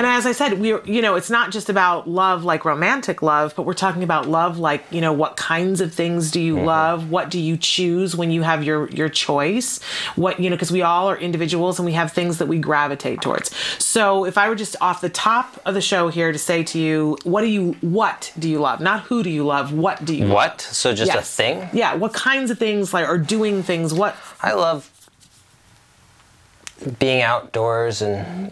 And as I said, we you know, it's not just about love like romantic love, but we're talking about love like, you know, what kinds of things do you Mm-hmm. love? What do you choose when you have your your choice? What, you know, because we all are individuals and we have things that we gravitate towards. So, if I were just off the top of the show here to say to you, what do you what do you love? Not who do you love, what do you love? What? So just a thing? Yeah, what kinds of things like are doing things what I love being outdoors and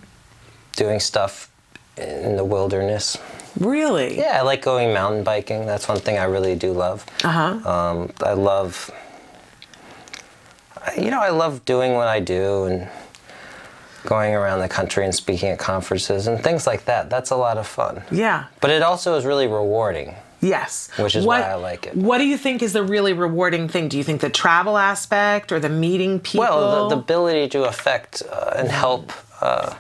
doing stuff in the wilderness. really? Yeah, I like going mountain biking. That's one thing I really do love. Uh-huh. Um, I love, you know, I love doing what I do and going around the country and speaking at conferences and things like that. That's a lot of fun. Yeah. But it also is really rewarding. Yes. Which is why I like it. What do you think is the really rewarding thing? Do you think the travel aspect or the meeting people? Well, the, the ability to affect uh, and help uh,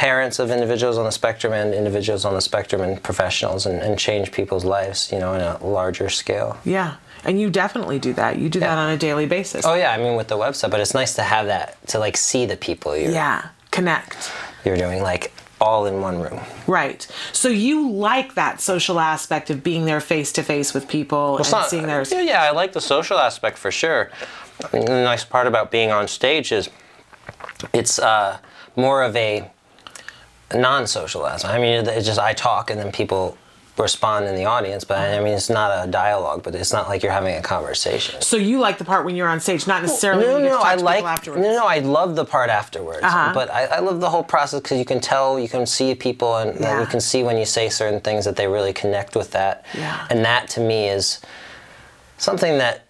parents of individuals on the spectrum and individuals on the spectrum and professionals and, and change people's lives, you know, in a larger scale. yeah. And you definitely do that. You do that on a daily basis. Oh yeah, I mean with the website, but it's nice to have that to like see the people you're Yeah. Connect. you're doing like all in one room. Right. So you like that social aspect of being there face to face with people and not- seeing their yeah, yeah, I like the social aspect for sure. The nice part about being on stage is it's uh, more of a non-social aspect. I mean, it's just I talk and then people respond in the audience, but I mean, it's not a dialogue, but it's not like you're having a conversation. So you like the part when you're on stage, not necessarily No, get no, to talk I like. No, no, I love the part afterwards. Uh-huh. But I, I love the whole process because you can tell, you can see people, and and Yeah. you can see when you say certain things that they really connect with that. Yeah. And that to me is something that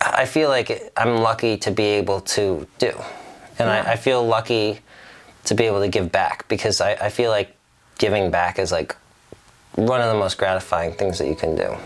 I feel like I'm lucky to be able to do, and Yeah. I, I feel lucky to be able to give back because I, I feel like giving back is like one of the most gratifying things that you can do.